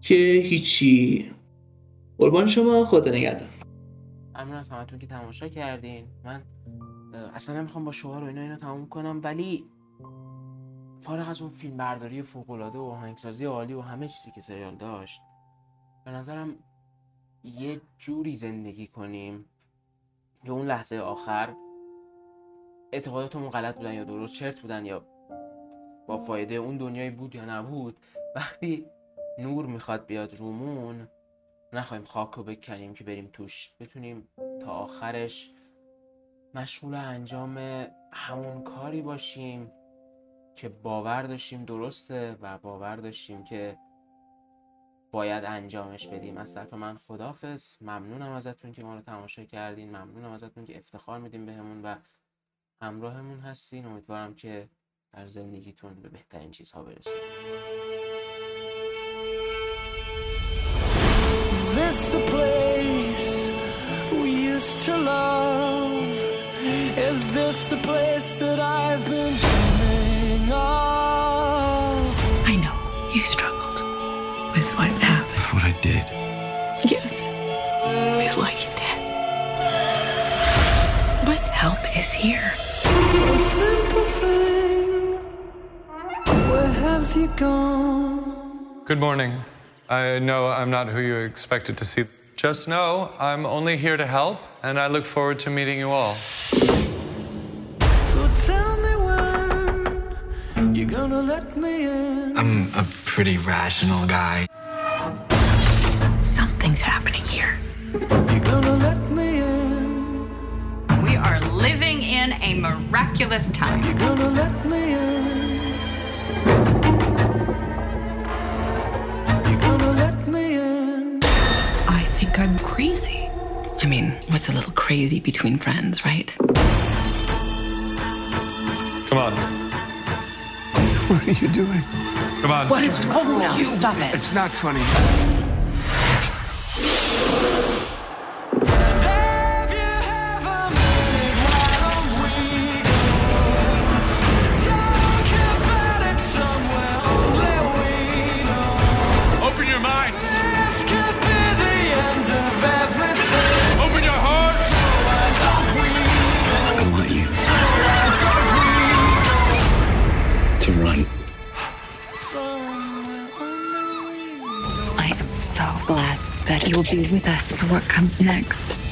که هیچی. قربان شما. خدا نگهدار. ممنون از همتون که تماشا کردین. من اصلا نمی‌خوام با شعار و اینا اینا تموم کنم ولی فارغ از اون فیلم برداری فوقالعاده و آهنگسازی عالی و همه چیزی که سریال داشت به نظرم یه جوری زندگی کنیم. که اون لحظه آخر اعتقاداتمون غلط بودن یا درست چرت بودن یا با فایده اون دنیایی بود یا نبود وقتی نور می‌خواد بیاد رومون نخواهیم خاک رو بکنیم که بریم توش. بتونیم تا آخرش مشغول انجام همون کاری باشیم که باور داشتیم درسته و باور داشتیم که باید انجامش بدیم. از طرف من خدافز ممنونم ازتون که ما رو تماشا کردین. ممنونم ازتون که افتخار میدیم بهمون و همراهمون هستین. امیدوارم که در زندگیتون به بهترین چیزها برسید. Did? Yes, with what you did. But help is here. A simple thing. Where have you gone? Good morning. I know I'm not who you expected to see. Just know I'm only here to help, and I look forward to meeting you all. So tell me when you're gonna let me in. I'm a pretty rational guy. We are living in a miraculous time. You're gonna let me in. You're gonna let me in. I think I'm crazy. I mean, what's a little crazy between friends, right? Come on. What are you doing? Come on. What is wrong with you? Stop it. It's not funny. Will be with us for what comes next.